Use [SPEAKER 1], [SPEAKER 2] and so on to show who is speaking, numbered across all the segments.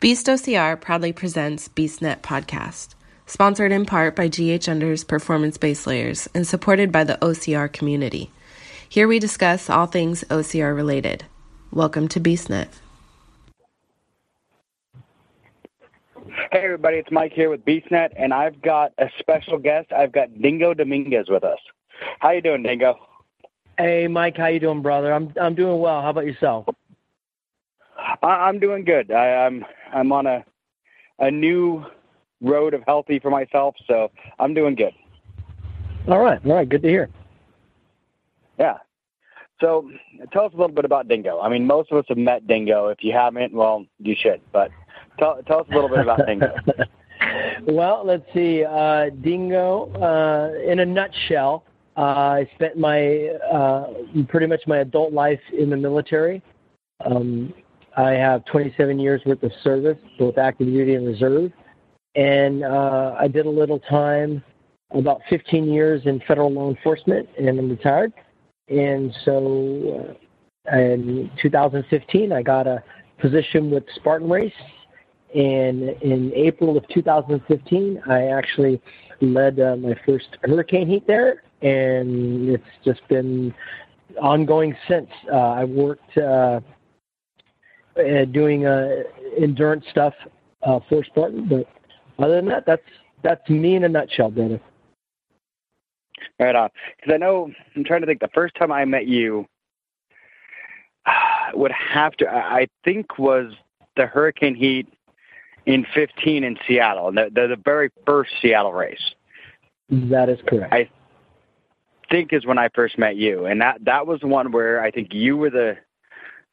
[SPEAKER 1] Beast OCR proudly presents BeastNet podcast, sponsored in part by GH Under's Performance Base Layers and supported by the OCR community. Here we discuss all things OCR related. Welcome to BeastNet.
[SPEAKER 2] Hey everybody, it's Mike here with BeastNet, and I've got a special guest. I've got Dingo Dominguez with us. How you doing, Dingo?
[SPEAKER 3] Hey Mike, how you doing, brother? I'm I'm doing well. How about yourself?
[SPEAKER 2] I, am doing good. I, I'm I'm on a a new road of healthy for myself, so I'm doing good.
[SPEAKER 3] All right, all right, good to hear.
[SPEAKER 2] Yeah. So tell us a little bit about Dingo. I mean, most of us have met Dingo. If you haven't, well, you should. But tell tell us a little bit about Dingo.
[SPEAKER 3] well, let's see. Uh, Dingo, uh, in a nutshell, uh, I spent my uh, pretty much my adult life in the military. Um, I have 27 years worth of service, both active duty and reserve. And uh, I did a little time, about 15 years in federal law enforcement, and I'm retired. And so uh, in 2015, I got a position with Spartan Race. And in April of 2015, I actually led uh, my first hurricane heat there. And it's just been ongoing since. Uh, I worked uh, doing uh, endurance stuff uh, for Spartan. But other than that, that's that's me in a nutshell, brother.
[SPEAKER 2] Right on. Because I know I'm trying to think. The first time I met you would have to, I think, was the Hurricane Heat in 15 in Seattle, the, the, the very first Seattle race.
[SPEAKER 3] That is correct.
[SPEAKER 2] I think is when I first met you, and that that was the one where I think you were the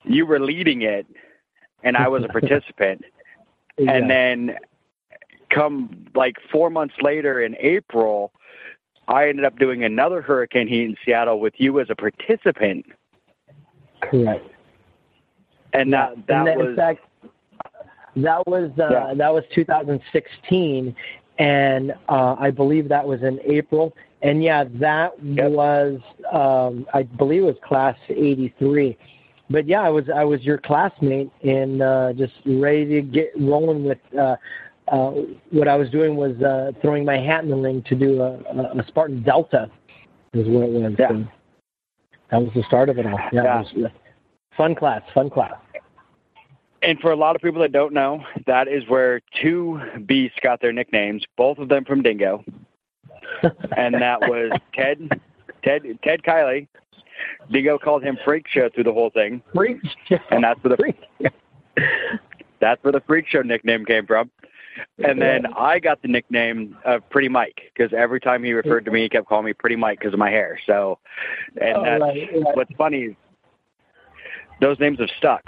[SPEAKER 2] you were leading it, and I was a participant. yeah. And then come like four months later in April, I ended up doing another hurricane heat in Seattle with you as a participant.
[SPEAKER 3] Correct.
[SPEAKER 2] And that that
[SPEAKER 3] and
[SPEAKER 2] was
[SPEAKER 3] in fact that was uh, yeah. that was 2016, and uh, I believe that was in April. And yeah, that yep. was um, I believe it was class 83 but yeah, I was I was your classmate and uh, just ready to get rolling with. Uh, uh, what I was doing was uh, throwing my hat in the ring to do a, a, Spartan Delta, is what it was.
[SPEAKER 2] Yeah.
[SPEAKER 3] So that was the start of it all. Yeah, yeah. It was, fun class, fun class.
[SPEAKER 2] And for a lot of people that don't know, that is where two beasts got their nicknames, both of them from Dingo. and that was Ted Ted Ted Kiley Dingo called him Freak Show through the whole thing.
[SPEAKER 3] Freak Show.
[SPEAKER 2] And that's where the freak that's where the Freak Show nickname came from. And then I got the nickname of Pretty Mike because every time he referred to me, he kept calling me Pretty Mike because of my hair. So, and
[SPEAKER 3] oh,
[SPEAKER 2] that's
[SPEAKER 3] right, right.
[SPEAKER 2] what's funny is those names have stuck.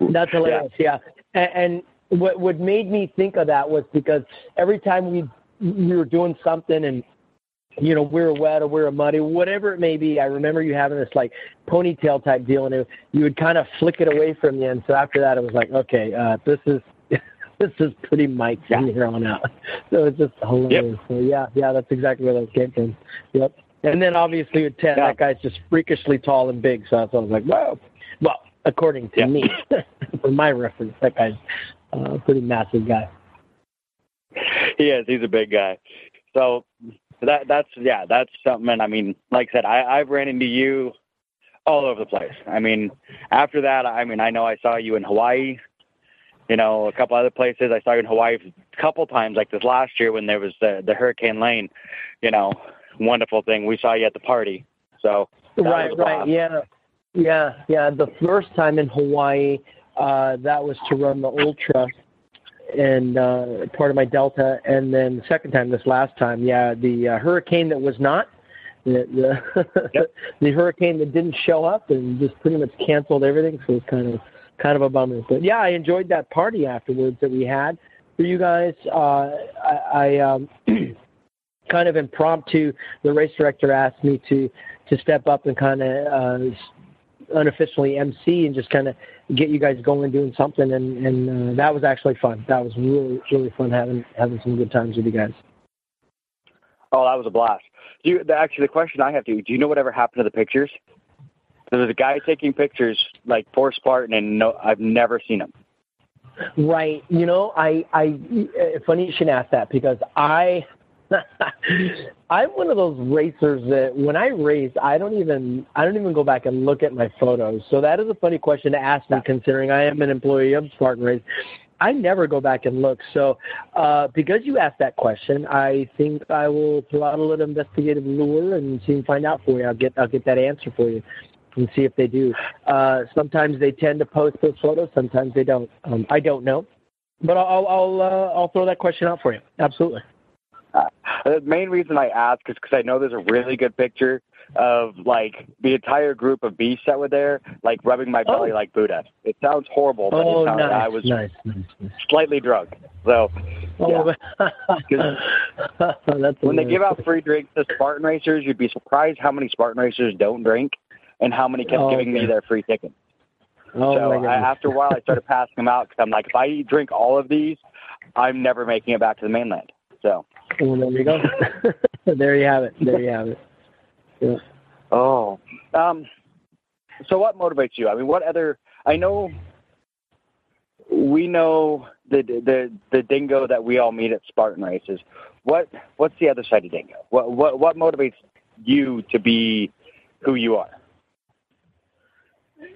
[SPEAKER 3] that's hilarious. Yeah. yeah. And, and what what made me think of that was because every time we we were doing something and you know, we're wet or we're muddy, whatever it may be. I remember you having this like ponytail type deal, and it, you would kind of flick it away from you. And so after that, it was like, okay, uh, this is this is pretty Mike from here on out. So it's just hilarious. Yep. So yeah, yeah, that's exactly where that came from. Yep. And then obviously with Ted, yeah. that guy's just freakishly tall and big. So I was like, wow. Well, according to me, for my reference, that guy's uh, a pretty massive guy.
[SPEAKER 2] He is. He's a big guy. So that that's yeah, that's something. I mean, like I said, I, I've ran into you all over the place. I mean, after that, I mean, I know I saw you in Hawaii. You know, a couple other places. I saw you in Hawaii a couple times, like this last year when there was the the Hurricane Lane. You know, wonderful thing. We saw you at the party. So
[SPEAKER 3] right, right, yeah, yeah, yeah. The first time in Hawaii, uh, that was to run the ultra and uh, part of my Delta, and then the second time, this last time, yeah, the uh, hurricane that was not, the the, yep. the hurricane that didn't show up and just pretty much canceled everything. So it's kind of kind of a bummer. But yeah, I enjoyed that party afterwards that we had for you guys. Uh, I, I um, kind of impromptu. The race director asked me to to step up and kind of uh, unofficially MC and just kind of get you guys going doing something and and uh, that was actually fun that was really really fun having having some good times with you guys
[SPEAKER 2] oh that was a blast do you actually the question i have to you do you know whatever happened to the pictures There's a guy taking pictures like for Spartan, and no, I've never seen him.
[SPEAKER 3] Right. You know, I, I, funny you should ask that because I, I'm one of those racers that when I race, I don't even, I don't even go back and look at my photos. So that is a funny question to ask me, considering I am an employee of Spartan Race. I never go back and look. So, uh, because you asked that question, I think I will throw out a little investigative lure and see and find out for you. I'll get I'll get that answer for you and see if they do. Uh, sometimes they tend to post those photos. Sometimes they don't. Um, I don't know, but I'll I'll uh, I'll throw that question out for you. Absolutely.
[SPEAKER 2] Uh, the main reason I ask is because I know there's a really good picture of like the entire group of beasts that were there, like rubbing my belly oh. like Buddha. It sounds horrible, but
[SPEAKER 3] oh, nice,
[SPEAKER 2] I was
[SPEAKER 3] nice, nice,
[SPEAKER 2] slightly drunk. So
[SPEAKER 3] oh,
[SPEAKER 2] yeah. when they give out free drinks to Spartan racers, you'd be surprised how many Spartan racers don't drink and how many kept
[SPEAKER 3] oh,
[SPEAKER 2] giving
[SPEAKER 3] okay.
[SPEAKER 2] me their free tickets.
[SPEAKER 3] Oh,
[SPEAKER 2] so I, after a while, I started passing them out because I'm like, if I drink all of these, I'm never making it back to the mainland. So.
[SPEAKER 3] Well, there you go. there you have it. There you have it. Yeah.
[SPEAKER 2] Oh. Um, so what motivates you? I mean, what other? I know. We know the the the dingo that we all meet at Spartan races. What what's the other side of dingo? What what what motivates you to be who you are?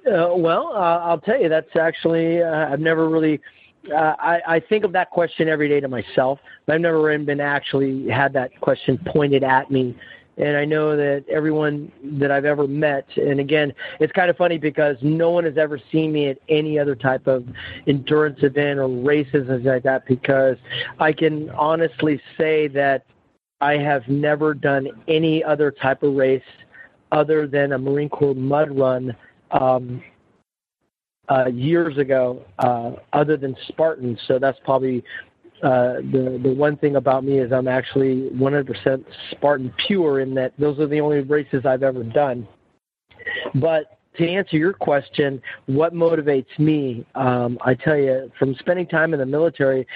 [SPEAKER 3] Uh, well, uh, I'll tell you that's actually uh, I've never really. Uh, I, I think of that question every day to myself. I've never even been actually had that question pointed at me and I know that everyone that I've ever met, and again, it's kind of funny because no one has ever seen me at any other type of endurance event or races and like that. Because I can honestly say that I have never done any other type of race other than a Marine Corps mud run um, uh, years ago, uh, other than Spartan. So that's probably uh, the the one thing about me is I'm actually 100% Spartan pure in that those are the only races I've ever done. But to answer your question, what motivates me? Um, I tell you, from spending time in the military,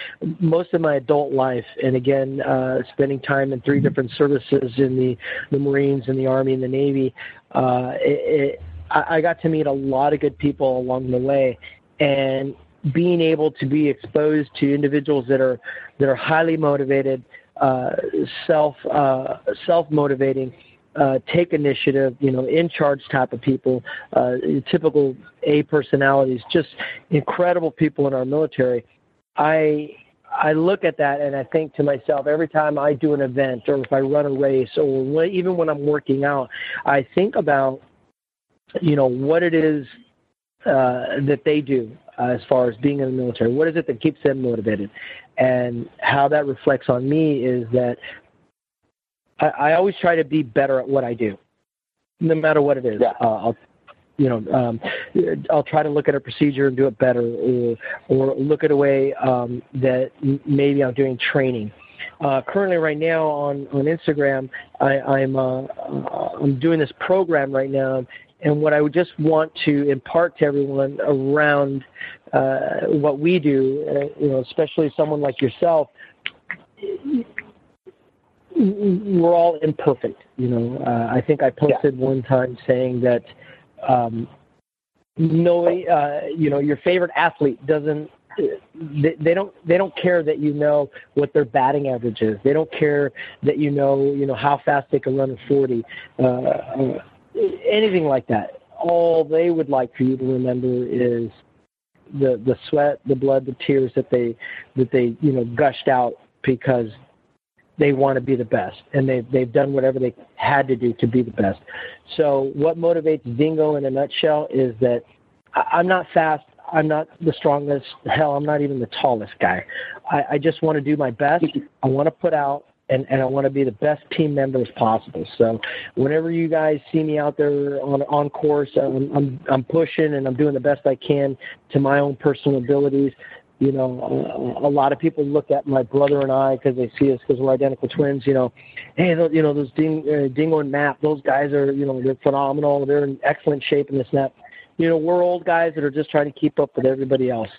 [SPEAKER 3] most of my adult life, and again, uh, spending time in three different services in the the Marines and the Army and the Navy, uh, it, it, I, I got to meet a lot of good people along the way, and being able to be exposed to individuals that are that are highly motivated, uh, self uh, self motivating, uh, take initiative, you know, in charge type of people, uh, typical A personalities, just incredible people in our military. I I look at that and I think to myself every time I do an event or if I run a race or even when I'm working out, I think about you know what it is uh, that they do uh, as far as being in the military. What is it that keeps them motivated? And how that reflects on me is that I, I always try to be better at what I do, no matter what it is.
[SPEAKER 2] Yeah.
[SPEAKER 3] Uh, I'll, you know, um, I'll try to look at a procedure and do it better, or or look at a way um, that maybe I'm doing training. Uh, currently, right now on on Instagram, I, I'm uh, I'm doing this program right now, and what I would just want to impart to everyone around uh, what we do, uh, you know, especially someone like yourself, we're all imperfect. You know, uh, I think I posted yeah. one time saying that um, no, uh, you know, your favorite athlete doesn't. They, they don't. They don't care that you know what their batting average is. They don't care that you know, you know, how fast they can run a forty. Uh, uh anything like that. All they would like for you to remember is the the sweat, the blood, the tears that they that they you know gushed out because they want to be the best and they've they've done whatever they had to do to be the best. So what motivates Dingo in a nutshell is that I'm not fast. I'm not the strongest. Hell, I'm not even the tallest guy. I, I just want to do my best. I want to put out and, and I want to be the best team member as possible. So whenever you guys see me out there on on course, I'm I'm, I'm pushing and I'm doing the best I can to my own personal abilities. You know, a, a lot of people look at my brother and I because they see us because we're identical twins. You know, hey, you know those Ding, uh, Dingo and Matt, those guys are you know they're phenomenal. They're in excellent shape in this net. You know, we're old guys that are just trying to keep up with everybody else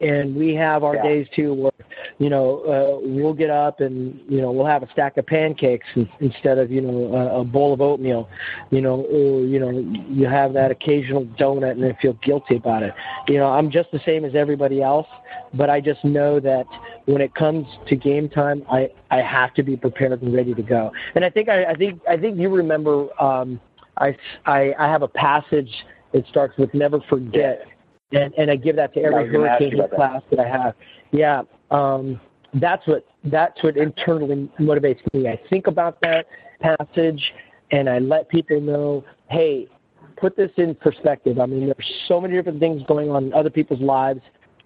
[SPEAKER 3] and we have our
[SPEAKER 2] Yeah.
[SPEAKER 3] days too where you know uh, we'll get up and you know we'll have a stack of pancakes instead of you know a, a bowl of oatmeal. You know or you know you have that occasional donut and then feel guilty about it. You know i'm just the same as everybody else but i just know that when it comes to game time i i have to be prepared and ready to go. And i think i, I think i think you remember um I, I i have a passage that starts with never forget and and I give that to every
[SPEAKER 2] was gonna ask
[SPEAKER 3] hurricane
[SPEAKER 2] about that.
[SPEAKER 3] class that I have. Yeah, um, that's what that's what internally motivates me. I think about that passage, and I let people know, hey, put this in perspective. I mean, there's so many different things going on in other people's lives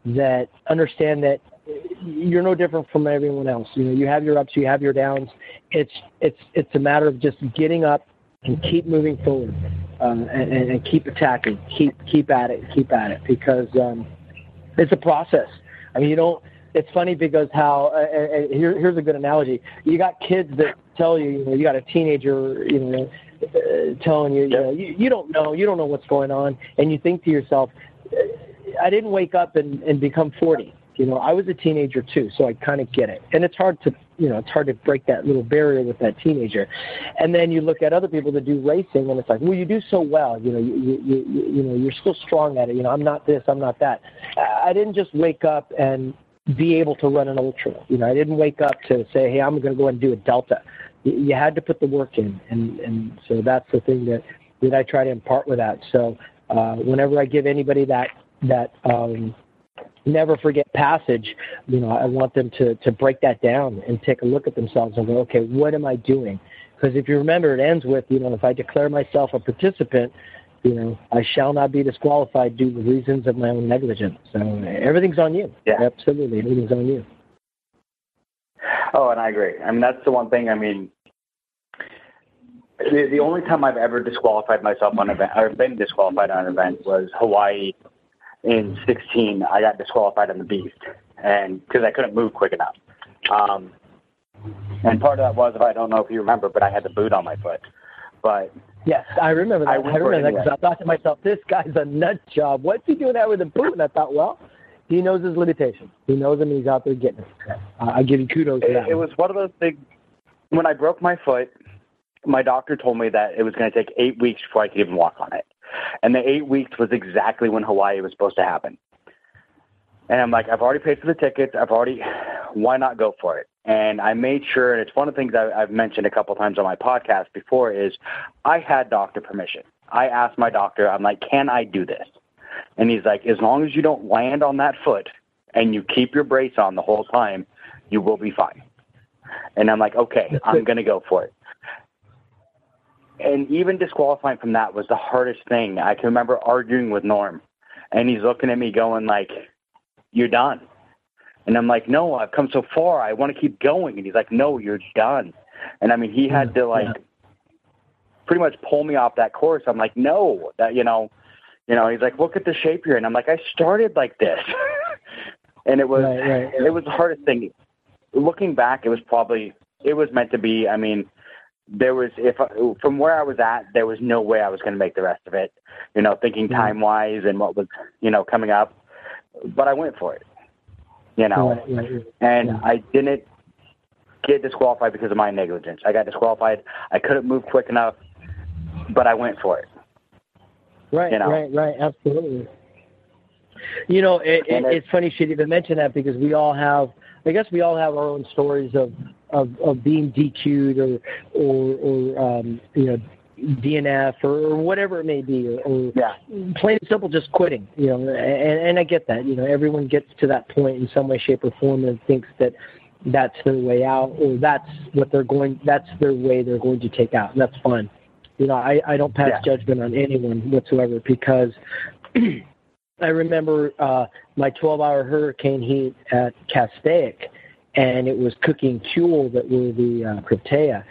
[SPEAKER 3] that understand that you're no different from everyone else. You know, you have your ups, you have your downs. It's it's it's a matter of just getting up and keep moving forward uh, and, and keep attacking, keep keep at it, keep at it, because um, it's a process. I mean, you don't. It's funny because how uh, uh, here, here's a good analogy. You got kids that tell you, you know, you got a teenager, you know, uh, telling you, you, know, you, you don't know, you don't know what's going on, and you think to yourself, uh, I didn't wake up and, and become 40. You know, I was a teenager too, so I kind of get it. And it's hard to, you know, it's hard to break that little barrier with that teenager. And then you look at other people that do racing, and it's like, well, you do so well. You know, you you you, you know, you're still strong at it. You know, I'm not this, I'm not that. I didn't just wake up and be able to run an ultra. You know, I didn't wake up to say, hey, I'm going to go and do a delta. You, had to put the work in, and and so that's the thing that that I try to impart with that. So uh, whenever I give anybody that that um, never forget passage, you know, I want them to to break that down and take a look at themselves and go, okay, what am I doing? Because if you remember, it ends with, you know, if I declare myself a participant, you know, I shall not be disqualified due to reasons of my own negligence. So everything's on you.
[SPEAKER 2] Yeah.
[SPEAKER 3] Absolutely, everything's on you.
[SPEAKER 2] Oh, and I agree. I mean, that's the one thing. I mean, the, the only time I've ever disqualified myself on an event, or been disqualified on an event, was Hawaii in 16. I got disqualified on the Beast, and because I couldn't move quick enough. Um, and part of that was, if I don't know if you remember, but I had the boot on my foot. But
[SPEAKER 3] Yes, I remember that.
[SPEAKER 2] I
[SPEAKER 3] I, remember that because I thought to myself, this guy's a nut job. What's he doing that with a boot? And I thought, well, he knows his limitations. He knows them and he's out there getting it. Uh, I give you kudos
[SPEAKER 2] it, it was one of those things. When I broke my foot, my doctor told me that it was going to take eight weeks before I could even walk on it. And the eight weeks was exactly when Hawaii was supposed to happen. And I'm like, I've already paid for the tickets. I've already, why not go for it? And I made sure, and it's one of the things I, I've mentioned a couple times on my podcast before, is I had doctor permission. I asked my doctor, I'm like, can I do this? And he's like, as long as you don't land on that foot and you keep your brace on the whole time, you will be fine. And I'm like, okay, I'm going to go for it. And even disqualifying from that was the hardest thing. I can remember arguing with Norm, and he's looking at me going like, "You're done." And I'm like, "No, I've come so far. I want to keep going." And he's like, "No, you're done." And I mean, he had mm, to like pretty much pull me off that course. I'm like, "No, that you know, you know." He's like, "Look at the shape you're in." I'm like, "I started like this," and it was
[SPEAKER 3] Right, right.
[SPEAKER 2] it was the hardest thing. Looking back, it was probably it was meant to be. I mean, there was if from where I was at, there was no way I was going to make the rest of it. You know, thinking
[SPEAKER 3] Mhm.
[SPEAKER 2] time wise and what was you know coming up, but I went for it. You know,
[SPEAKER 3] Right, right, right.
[SPEAKER 2] and
[SPEAKER 3] Yeah.
[SPEAKER 2] I didn't get disqualified because of my negligence. I got disqualified. I couldn't move quick enough, but I went for it.
[SPEAKER 3] Right,
[SPEAKER 2] you know.
[SPEAKER 3] right, right. Absolutely. You know, it, it, it's funny you should even mention that because we all have, I guess we all have our own stories of of, of being DQ'd or or or um, you know DNF or, whatever it may be, or, or
[SPEAKER 2] Yeah.
[SPEAKER 3] plain and simple just quitting. You know, and, and I get that. You know, everyone gets to that point in some way, shape, or form and thinks that that's their way out or that's what they're going. That's their way they're going to take out. And that's fine. You know, I, I don't pass
[SPEAKER 2] Yeah.
[SPEAKER 3] judgment on anyone whatsoever because I remember uh, my 12-hour hurricane heat at Castaic, and it was cooking Kuhl that were the uh, Krypteia,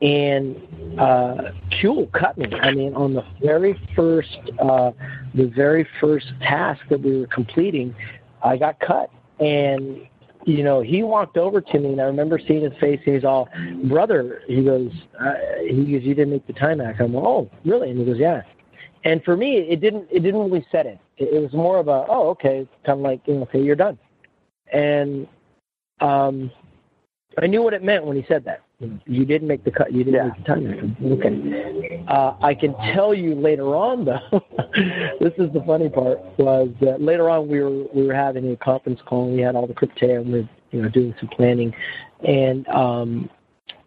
[SPEAKER 3] and uh, Kuhl cut me. I mean, on the very first, uh, the very first task that we were completing, I got cut, and you know, he walked over to me, and I remember seeing his face, and he's all, "Brother," he goes, uh, "He goes, you didn't make the time hack." I'm "Oh, really?" And he goes, "Yeah." and for me, it didn't it didn't really set in. It, it was more of a oh okay, kind of like you know, okay, you're done, and um, I knew what it meant when he said that. You didn't make the cut. You didn't yeah. make the time. Okay. Uh, I can tell you later on, though. this is the funny part. Was that later on we were we were having a conference call. And we had all the Krypteia and we are you know doing some planning, and um,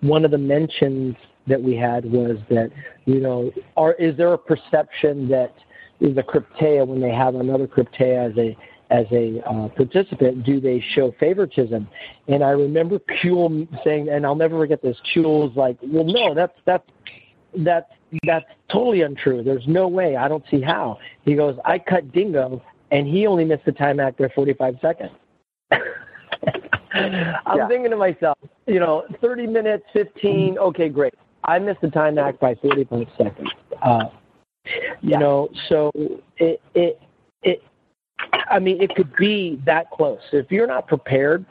[SPEAKER 3] one of the mentions that we had was that you know, are is there a perception that is a Krypteia when they have another Krypteia as a as a uh, participant, do they show favoritism? And I remember Kuehl saying, and I'll never forget this. Kuehl's like, well, no, that's that's that's that's totally untrue. There's no way. I don't see how. He goes, I cut Dingo, and he only missed the time after 45 seconds. I'm yeah. thinking to myself, you know, 30 minutes, 15, okay, great. I missed the time hack by 45 seconds. Uh, you yeah. know, so it it it I mean, it could be that close. If you're not prepared,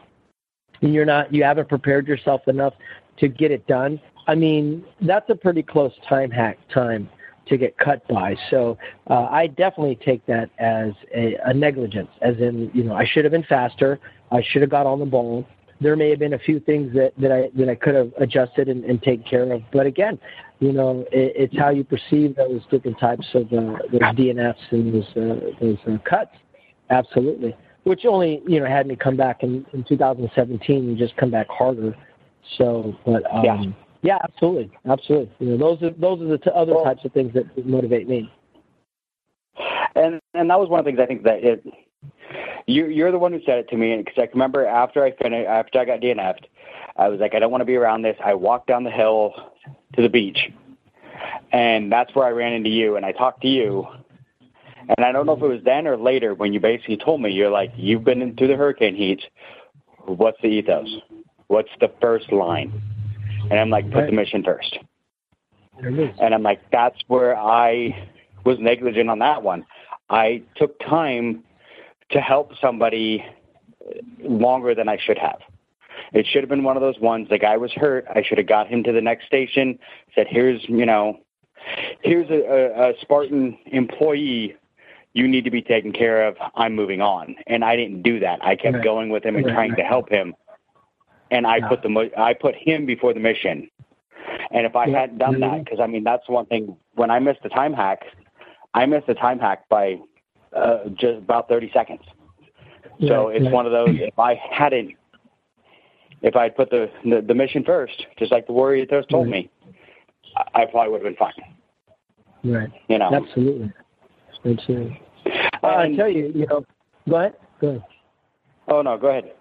[SPEAKER 3] and you're not, you haven't prepared yourself enough to get it done. I mean, that's a pretty close time hack time to get cut by. So uh, I definitely take that as a, a negligence, as in, you know, I should have been faster. I should have got on the ball. There may have been a few things that, that I that I could have adjusted and, and taken care of. But again, you know, it, it's how you perceive those different types of uh, those DNFs and those uh, those uh, cuts. Absolutely. Which only you know had me come back in, in 2017 and just come back harder. So, but um, yeah, yeah, absolutely, absolutely. You know, those are those are the t- other well, types of things that motivate me.
[SPEAKER 2] And and that was one of the things I think that it. You you're the one who said it to me because I remember after I finished after I got DNF'd, I was like I don't want to be around this. I walked down the hill to the beach, and that's where I ran into you and I talked to you and I don't know if it was then or later when you basically told me, you're like, you've been into the hurricane heat. What's the ethos? What's the first line? And I'm like, put the mission first. And I'm like, that's where I was negligent on that one. I took time to help somebody longer than I should have. It should have been one of those ones. The guy was hurt. I should have got him to the next station. Said, "Here's you know, here's a, a, a Spartan employee you need to be taken care of. I'm moving on. And I didn't do that. I kept right. going with him and right. trying to help him. And I yeah. put the I put him before the mission. And if I yeah. hadn't done that, because I mean that's one thing. When I missed the time hack, I missed the time hack by uh, just about 30 seconds. Yeah, so it's one of those. If I hadn't, if I had put the, the, the mission first, just like the warrior ethos told me, I, I probably would have been fine.
[SPEAKER 3] Right.
[SPEAKER 2] You know.
[SPEAKER 3] Absolutely. Absolutely. Uh, I tell you, you know, go ahead. Go ahead.
[SPEAKER 2] Oh no, go ahead.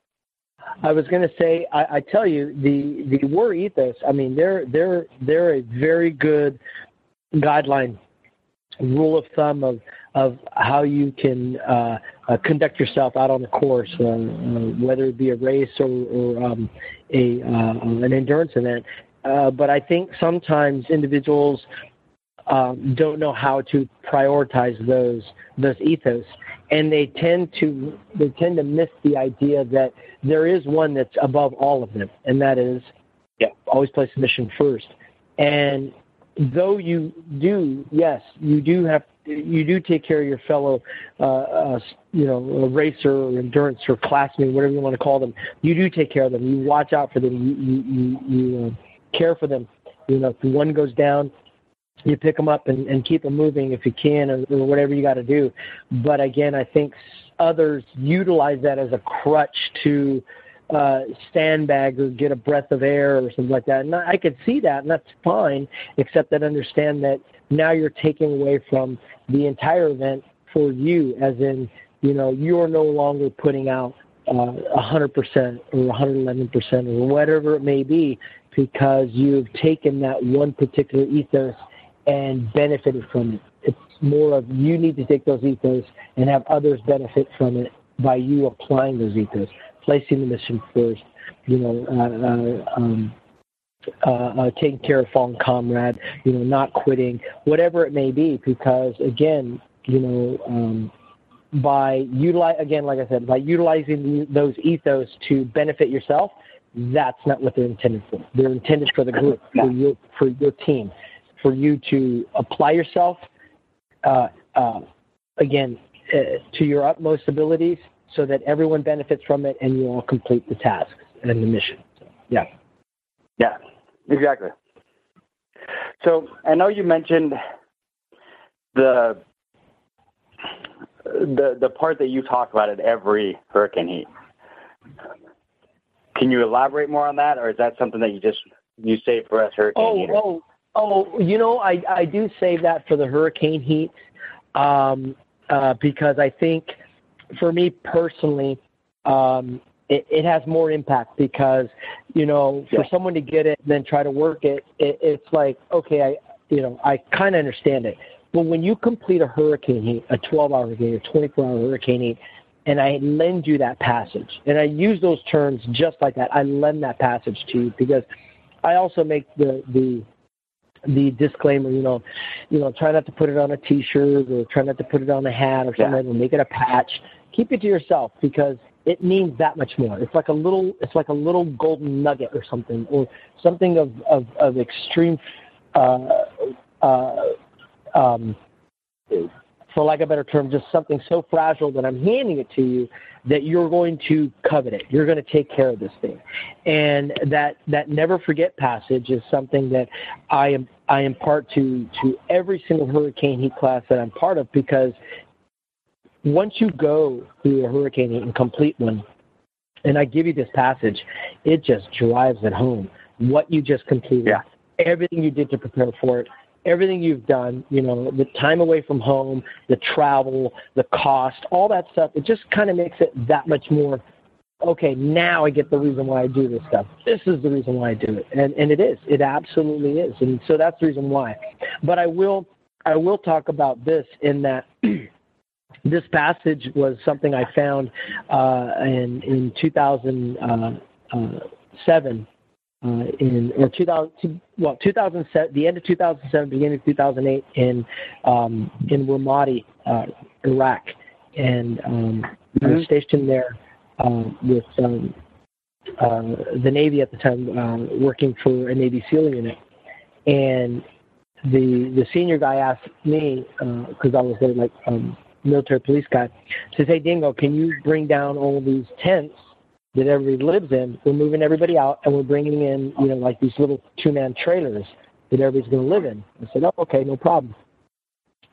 [SPEAKER 3] I was going to say, I, I tell you, the the war ethos. I mean, they're they're they're a very good guideline, rule of thumb of of how you can uh, uh, conduct yourself out on the course, uh, uh whether it be a race or, or um, a uh, an endurance event. Uh, but I think sometimes individuals um, don't know how to prioritize those those ethos, and they tend to they tend to miss the idea that there is one that's above all of them, and that is yeah, always place the mission first. And though you do, yes, you do have you do take care of your fellow, uh, uh, you know, racer or endurance or classmate, whatever you want to call them. You do take care of them. You watch out for them. You you you, you uh, care for them. You know, if one goes down, you pick them up and, and keep them moving if you can or, whatever you got to do. But again, I think others utilize that as a crutch to uh, sandbag or get a breath of air or something like that. And I, could see that, and that's fine, except that understand that now you're taking away from the entire event for you, as in, you know, you're no longer putting out uh, 100% or 111% or whatever it may be because you've taken that one particular ethos and benefited from it. It's more of you need to take those ethos and have others benefit from it by you applying those ethos, placing the mission first, you know, uh, uh, um, uh, uh, taking care of fallen comrade, you know, not quitting, whatever it may be, because again, you know, um, by utilize again, like I said, by utilizing those ethos to benefit yourself, that's not what they're intended for. They're intended for the group, for your for your team for you to apply yourself uh, uh, again, uh, to your utmost abilities so that everyone benefits from it and you all complete the tasks and the mission. So, yeah.
[SPEAKER 2] Yeah, exactly. So I know you mentioned the the the part that you talk about at every hurricane heat. Can you elaborate more on that, or is that something that you just you say for us hurricane
[SPEAKER 3] oh,
[SPEAKER 2] heaters?
[SPEAKER 3] Oh, oh, you know, I I do save that for the hurricane heat um, uh, because I think for me personally, um, it, it, has more impact because you know for yeah. someone to get it and then try to work it, it it's like okay, I you know I kind of understand it. But when you complete a hurricane heat, a 12-hour hurricane, a 24-hour hurricane heat, and I lend you that passage, and I use those terms just like that. I lend that passage to you because I also make the the the disclaimer, you know, you know, try not to put it on a T-shirt or try not to put it on a hat or something, yeah. or make it a patch. Keep it to yourself because it means that much more. It's like a little, it's like a little golden nugget or something, or something of of, of extreme, uh, uh, um, for lack of a better term, just something so fragile that I'm handing it to you that you're going to covet it. You're going to take care of this thing. And that, that never forget passage is something that I am, I impart to, to every single hurricane heat class that I'm part of because once you go through a hurricane heat and complete one, and I give you this passage, it just drives it home. What you just completed, yeah. everything you did to prepare for it, everything you've done, you know, the time away from home, the travel, the cost, all that stuff, it just kind of makes it that much more okay, now I get the reason why I do this stuff. This is the reason why I do it. And and it is. It absolutely is. And so that's the reason why. But I will I will talk about this in that this passage was something I found uh, in in 2007 uh, in or 2000 well 2007 the end of 2007 beginning of 2008 in um, in Ramadi uh, Iraq and um, mm-hmm. I was stationed there um, with um, uh, the Navy at the time uh, working for a Navy SEAL unit and the the senior guy asked me because uh, I was there like um, military police guy to say, Dingo can you bring down all these tents that everybody lives in, we're moving everybody out and we're bringing in, you know, like these little two man trailers that everybody's going to live in. I said, oh, okay, no problem.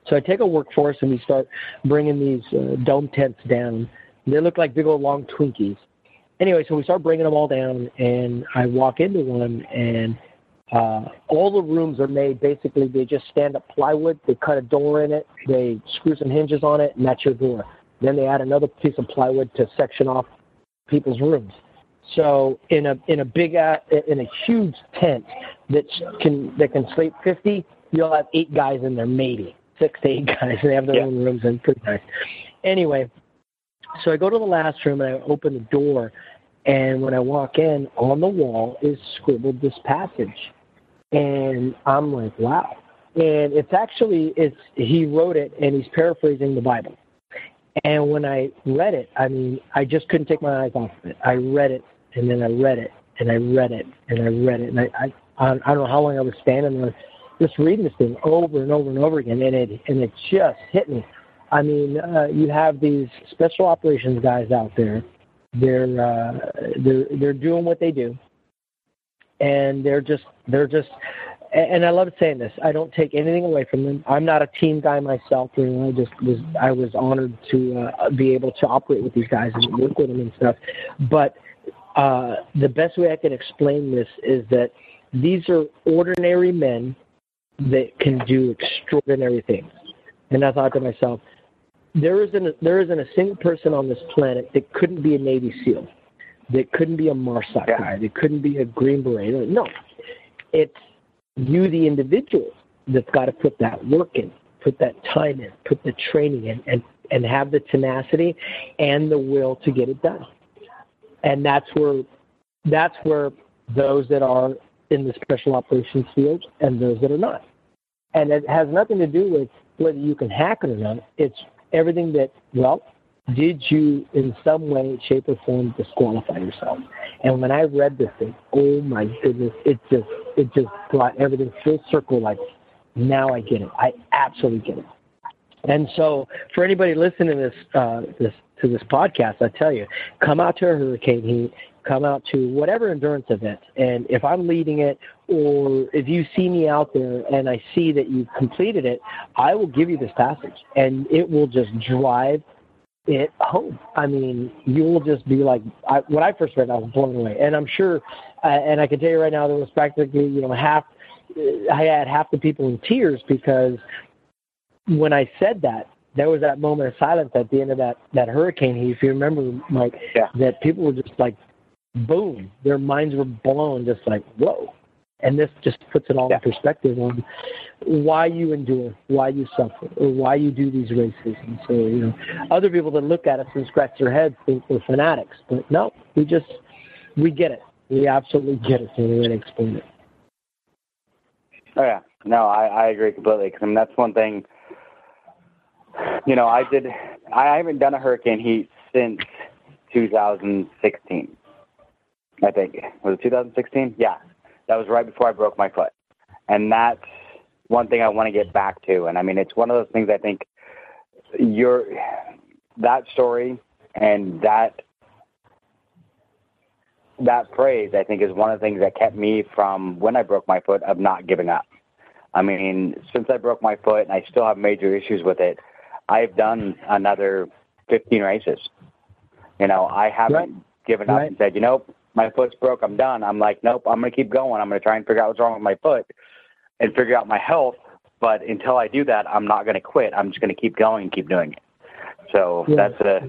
[SPEAKER 3] So I take a workforce and we start bringing these uh, dome tents down. They look like big old long Twinkies. Anyway, so we start bringing them all down, and I walk into one, and uh, all the rooms are made basically. They just stand up plywood. They cut a door in it. They screw some hinges on it, and that's your door. Then they add another piece of plywood to section off people's rooms. So in a in a big uh, in a huge tent that can that can sleep 50, you'll have eight guys in there, maybe six to eight guys. And they have their yeah. own rooms and pretty nice. Anyway, so I go to the last room and I open the door, and when I walk in, on the wall is scribbled this passage, and I'm like, wow. And it's actually it's he wrote it and he's paraphrasing the Bible. And when I read it, I mean, I just couldn't take my eyes off of it. I read it, and then I read it, and I read it, and I read it, and I I, I don't know how long I was standing there, just reading this thing over and over and over again, and it and it just hit me. I mean, uh, you have these special operations guys out there. They're uh, they're they're doing what they do, and they're just they're just and I love saying this. I don't take anything away from them. I'm not a team guy myself. You know, I just was I was honored to uh, be able to operate with these guys and work with them and stuff. But uh, the best way I can explain this is that these are ordinary men that can do extraordinary things. And I thought to myself, there isn't a, there isn't a single person on this planet that couldn't be a Navy SEAL, that couldn't be a MARSOC yeah. guy, that couldn't be a Green Beret. No, it's you, the individual, that's got to put that work in, put that time in, put the training in, and, and have the tenacity and the will to get it done. And that's where that's where those that are in the special operations field and those that are not. And it has nothing to do with whether you can hack it or not. It's everything that, well, did you in some way, shape, or form disqualify yourself? And when I read this thing, oh my goodness, it just it just brought everything full circle. Like now I get it. I absolutely get it. And so, for anybody listening to this, uh, this to this podcast, I tell you, come out to a hurricane heat, come out to whatever endurance event, and if I'm leading it, or if you see me out there and I see that you've completed it, I will give you this passage, and it will just drive it home. I mean, you will just be like, I, when I first read, it, I was blown away, and I'm sure, uh, and I can tell you right now, there was practically, you know, half. I had half the people in tears because when I said that, there was that moment of silence at the end of that that hurricane. If you remember, Mike,
[SPEAKER 2] yeah.
[SPEAKER 3] that people were just like, boom, their minds were blown, just like, whoa. And this just puts it all yeah. in perspective on why you endure, why you suffer, or why you do these races. And so, you know, other people that look at us and scratch their heads think we're fanatics, but no, we just we get it. We absolutely get it, and we're going to explain it.
[SPEAKER 2] Oh yeah, no, I, I agree completely. Because I mean, that's one thing you know, I did. I haven't done a hurricane heat since 2016. I think was it 2016? Yeah, that was right before I broke my foot, and that's one thing I want to get back to. And I mean, it's one of those things I think your that story and that that phrase I think is one of the things that kept me from when I broke my foot of not giving up. I mean, since I broke my foot and I still have major issues with it, I've done another 15 races. You know, I haven't right. given up right. and said, you know, my foot's broke, I'm done. I'm like, nope, I'm going to keep going. I'm going to try and figure out what's wrong with my foot and figure out my health. But until I do that, I'm not going to quit. I'm just going to keep going and keep doing it. So yeah. that's a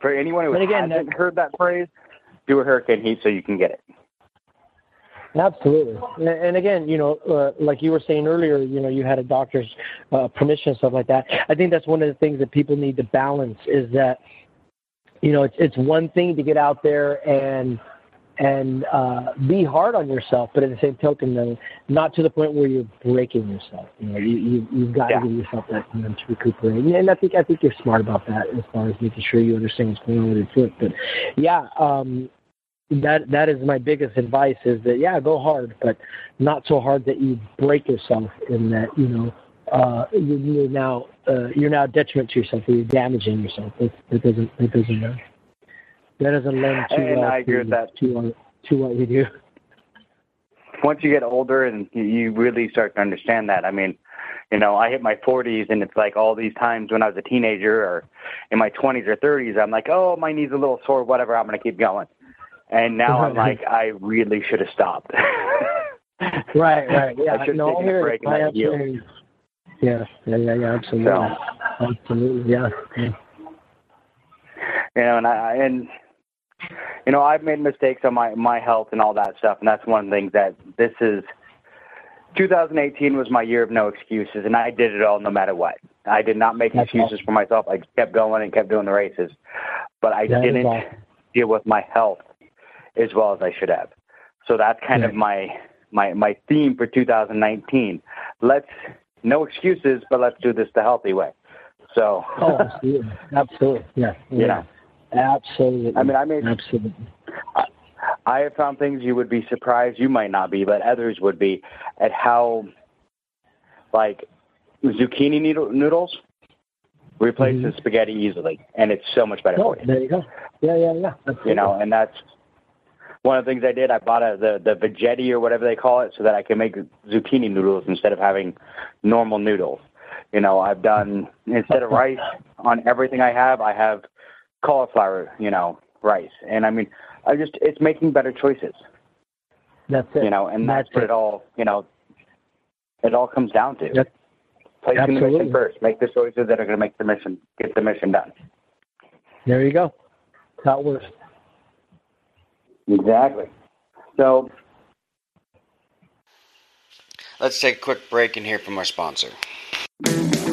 [SPEAKER 2] for anyone who again, hasn't heard that phrase, do a hurricane heat so you can get it.
[SPEAKER 3] Absolutely. And again, you know, uh, like you were saying earlier, you know, you had a doctor's uh, permission and stuff like that. I think that's one of the things that people need to balance is that, you know, it's it's one thing to get out there and and uh, be hard on yourself, but at the same token, though, not to the point where you're breaking yourself. You know, you, you you've got yeah. to give yourself that time to recuperate. And, and I think I think you're smart about that as far as making sure you understand what's going on with your foot. But yeah, um, that that is my biggest advice is that yeah go hard but not so hard that you break yourself and that you know uh, you're now uh, you're now detriment to yourself or you're damaging yourself that, that doesn't that doesn't uh, that doesn't lend too
[SPEAKER 2] and
[SPEAKER 3] well
[SPEAKER 2] I agree to, with that.
[SPEAKER 3] to, our, to what we do
[SPEAKER 2] once you get older and you really start to understand that I mean you know, I hit my 40s and it's like all these times when I was a teenager or in my 20s or 30s, I'm like, oh, my knee's a little sore, whatever, I'm going to keep going. And now I'm like, I really should have stopped.
[SPEAKER 3] right, right. Yeah,
[SPEAKER 2] I should
[SPEAKER 3] no,
[SPEAKER 2] have taken a break and let
[SPEAKER 3] Yeah, yeah, yeah, yeah, absolutely. So, absolutely, yeah. yeah.
[SPEAKER 2] You know, and I and you know, I've made mistakes on my my health and all that stuff, and that's one of the things that this is 2018 was my year of no excuses, and I did it all no matter what. I did not make That's excuses awesome. for myself. I kept going and kept doing the races, but I that didn't awesome. deal with my health as well as I should have. So that's kind yeah. of my my my theme for 2019. Let's no excuses, but let's do this the healthy way. So.
[SPEAKER 3] oh, absolutely, absolutely, yeah, yeah, you know, absolutely.
[SPEAKER 2] I mean, I made
[SPEAKER 3] absolutely.
[SPEAKER 2] I, I have found things you would be surprised. You might not be, but others would be at how, like, zucchini noodle, noodles replaces mm-hmm. spaghetti easily, and it's so much better
[SPEAKER 3] oh,
[SPEAKER 2] for you.
[SPEAKER 3] There you go. Yeah, yeah, yeah. Absolutely.
[SPEAKER 2] You know, and that's one of the things I did, I bought a, the the veggetti or whatever they call it, so that I can make zucchini noodles instead of having normal noodles. You know, I've done instead of rice on everything I have, I have cauliflower. You know, rice, and I mean, I just it's making better choices.
[SPEAKER 3] That's it.
[SPEAKER 2] You know, and that's, that's what it. it all. You know, it all comes down to. Yep. Placing Absolutely. the mission first. Make the choices that are going to make the mission get the mission done.
[SPEAKER 3] There you go. That's it works.
[SPEAKER 2] Exactly. So
[SPEAKER 4] let's take a quick break and hear from our sponsor.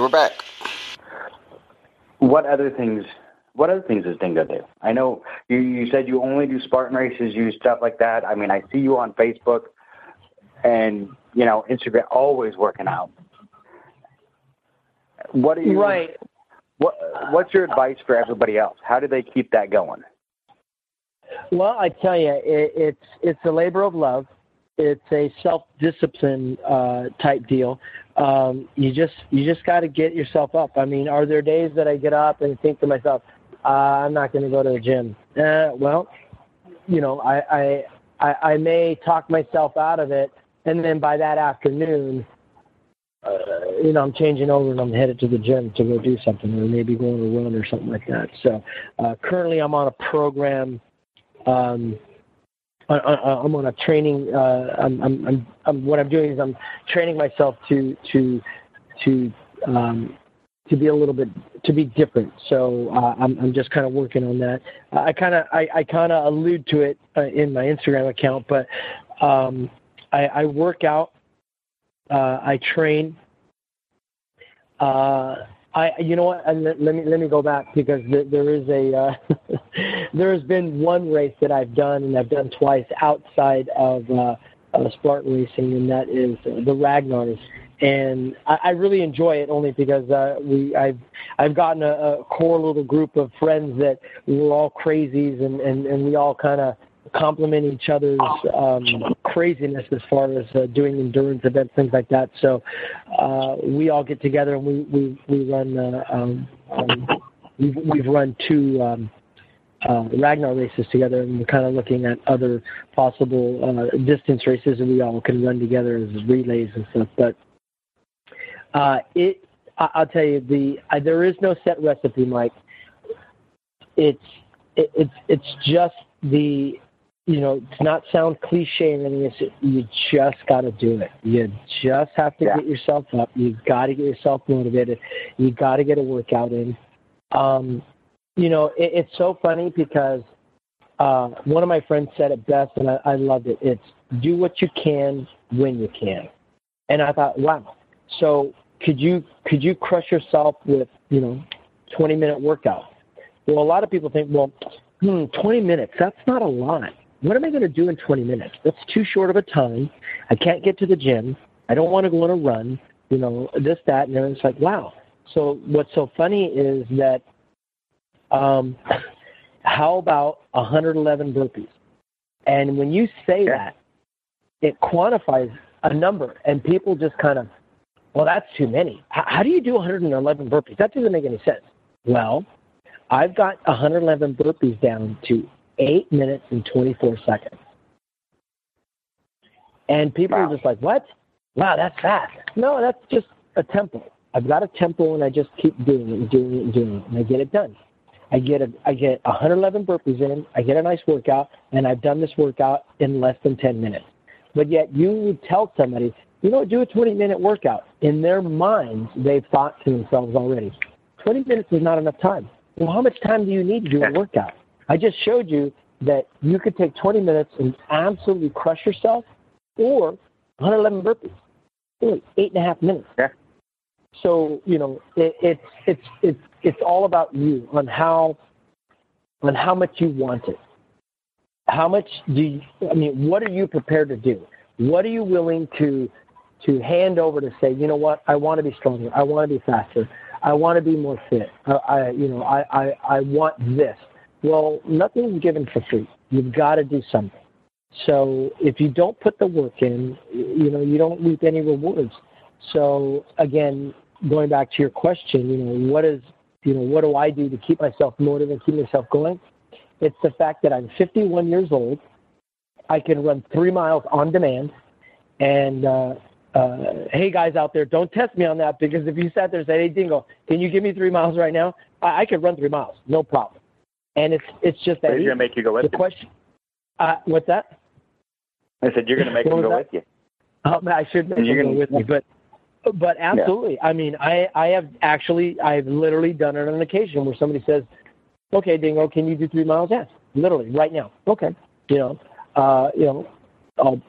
[SPEAKER 4] And we're back.
[SPEAKER 2] What other things? What other things does Dingo do? I know you, you said you only do Spartan races, you do stuff like that. I mean, I see you on Facebook and you know Instagram, always working out. What are you?
[SPEAKER 3] Right.
[SPEAKER 2] What What's your advice for everybody else? How do they keep that going?
[SPEAKER 3] Well, I tell you, it, it's it's a labor of love. It's a self discipline uh, type deal. Um, you just you just got to get yourself up. I mean, are there days that I get up and think to myself, uh, I'm not going to go to the gym? Uh, well, you know, I, I I I may talk myself out of it, and then by that afternoon, uh, you know, I'm changing over and I'm headed to the gym to go do something, or maybe going to run or something like that. So uh, currently, I'm on a program. Um, I'm on a training. Uh, I'm, I'm, I'm, what I'm doing is I'm training myself to to to um, to be a little bit to be different. So uh, I'm, I'm just kind of working on that. I kind of I, I kind of allude to it uh, in my Instagram account, but um, I, I work out uh, I train. Uh, I, you know what? And let, let me let me go back because there, there is a uh, there has been one race that I've done and I've done twice outside of uh, uh, Spartan racing, and that is the Ragnars. And I, I really enjoy it only because uh, we I've I've gotten a, a core little group of friends that we're all crazies and and, and we all kind of complement each other's um, craziness as far as uh, doing endurance events, things like that. So uh, we all get together and we we we run. Uh, um, um, we've we've run two. Um, uh, Ragnar races together, and we're kind of looking at other possible uh, distance races that we all can run together as relays and stuff. But uh, it, I, I'll tell you, the uh, there is no set recipe, Mike. It's it, it's it's just the you know, to not sound cliche or anything, you just got to do it. You just have to yeah. get yourself up. You got to get yourself motivated. You got to get a workout in. Um, you know, it, it's so funny because uh, one of my friends said it best, and I, I loved it. It's do what you can when you can. And I thought, wow. So could you could you crush yourself with you know 20 minute workout? Well, a lot of people think, well, hmm, 20 minutes. That's not a lot what am I going to do in 20 minutes? That's too short of a time. I can't get to the gym. I don't want to go on a run, you know, this, that. And then it's like, wow. So what's so funny is that, um, how about 111 burpees? And when you say that, it quantifies a number, and people just kind of, well, that's too many. How, how do you do 111 burpees? That doesn't make any sense. Well, I've got 111 burpees down to 8 minutes and 24 seconds. And people wow. are just like, what? Wow, that's fast. No, that's just a tempo. I've got a tempo and I just keep doing it and doing it and doing it and I get it done. I get a, I get 111 burpees in, I get a nice workout, and I've done this workout in less than 10 minutes. But yet you would tell somebody, you know, do a 20 minute workout. In their minds, they've thought to themselves already, 20 minutes is not enough time. Well, how much time do you need to do a workout? I just showed you that you could take 20 minutes and absolutely crush yourself, or 111 burpees, really eight and a half minutes.
[SPEAKER 2] Yeah.
[SPEAKER 3] So you know, it, it's it's it's it's all about you on how on how much you want it. How much do you? I mean, what are you prepared to do? What are you willing to to hand over to say, you know what, I want to be stronger. I want to be faster. I want to be more fit. I, I you know, I, I I want this. Well, nothing's given for free. You've got to do something. So if you don't put the work in, you know, you don't reap any rewards. So again, going back to your question, you know, what is, you know, what do I do to keep myself motivated, keep myself going? It's the fact that I'm 51 years old. I can run three miles on demand. And uh, uh, hey, guys out there, don't test me on that because if you sat there and said, hey, Dingo, can you give me three miles right now? I, I could run three miles, no problem. And it's it's just that
[SPEAKER 2] he's going to make you go with
[SPEAKER 3] the question. Uh, what's that?
[SPEAKER 2] I said you're going to make him go that? with you.
[SPEAKER 3] Um, I should make him go with me, but but absolutely. Yeah. I mean, I I have actually I've literally done it on an occasion where somebody says, "Okay, Dingo, can you do three miles?" Yes, literally right now. Okay, you know, uh, you know, I'll